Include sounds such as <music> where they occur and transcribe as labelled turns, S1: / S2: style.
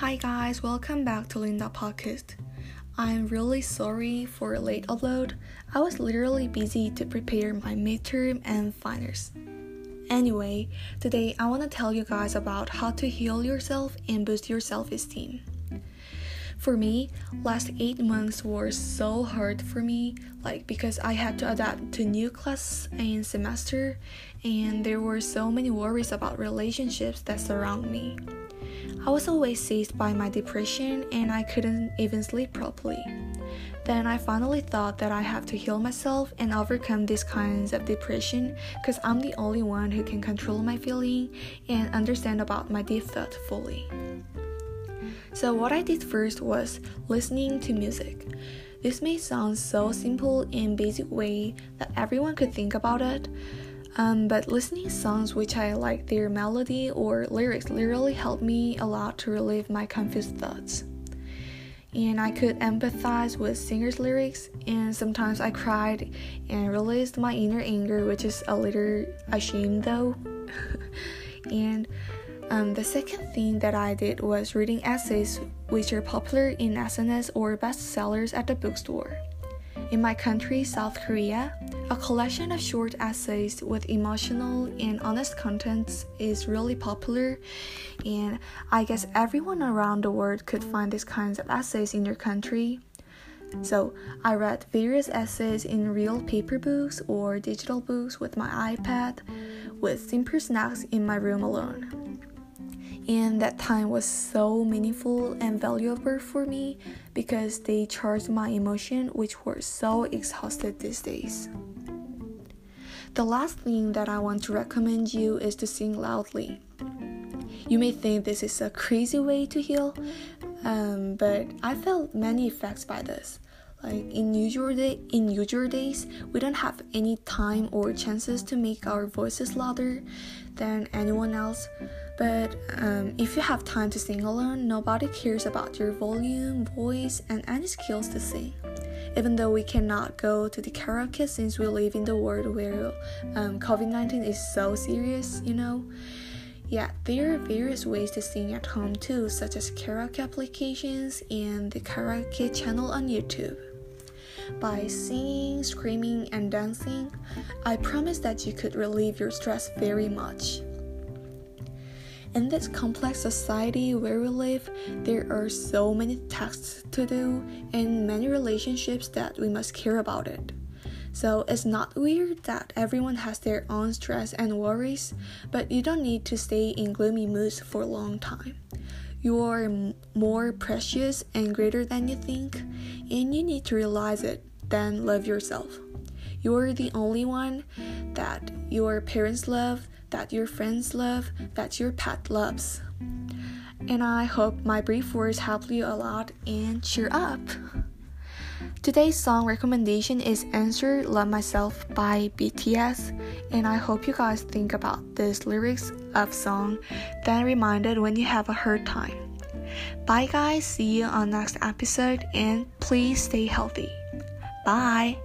S1: Hi guys, welcome back to Linda Podcast. I'm really sorry for a late upload. I was literally busy to prepare my midterm and finals. Anyway, today I want to tell you guys about how to heal yourself and boost your self-esteem. For me, last 8 months were so hard for me like because I had to adapt to new class and semester and there were so many worries about relationships that surround me. I was always seized by my depression and I couldn't even sleep properly. Then I finally thought that I have to heal myself and overcome these kinds of depression because I'm the only one who can control my feeling and understand about my deep thought fully. So what I did first was listening to music. This may sound so simple and basic way that everyone could think about it, um, but listening songs which I like their melody or lyrics literally helped me a lot to relieve my confused thoughts. And I could empathize with singers' lyrics, and sometimes I cried and released my inner anger, which is a little ashamed though. <laughs> and um, the second thing that I did was reading essays which are popular in SNS or bestsellers at the bookstore. In my country, South Korea, a collection of short essays with emotional and honest contents is really popular, and I guess everyone around the world could find these kinds of essays in their country. So, I read various essays in real paper books or digital books with my iPad, with simple snacks in my room alone and that time was so meaningful and valuable for me because they charged my emotion which were so exhausted these days the last thing that i want to recommend you is to sing loudly. You may think this is a crazy way to heal um, but i felt many effects by this. Like in usual day in usual days we don't have any time or chances to make our voices louder than anyone else. But um, if you have time to sing alone, nobody cares about your volume, voice, and any skills to sing. Even though we cannot go to the karaoke since we live in the world where um, COVID 19 is so serious, you know. Yeah, there are various ways to sing at home too, such as karaoke applications and the karaoke channel on YouTube. By singing, screaming, and dancing, I promise that you could relieve your stress very much. In this complex society where we live, there are so many tasks to do and many relationships that we must care about it. So it's not weird that everyone has their own stress and worries, but you don't need to stay in gloomy moods for a long time. You are more precious and greater than you think, and you need to realize it, then love yourself. You're the only one that your parents love, that your friends love, that your pet loves. And I hope my brief words help you a lot and cheer up. Today's song recommendation is Answer Love Myself by BTS, and I hope you guys think about these lyrics of song, then reminded when you have a hard time. Bye guys, see you on next episode and please stay healthy. Bye.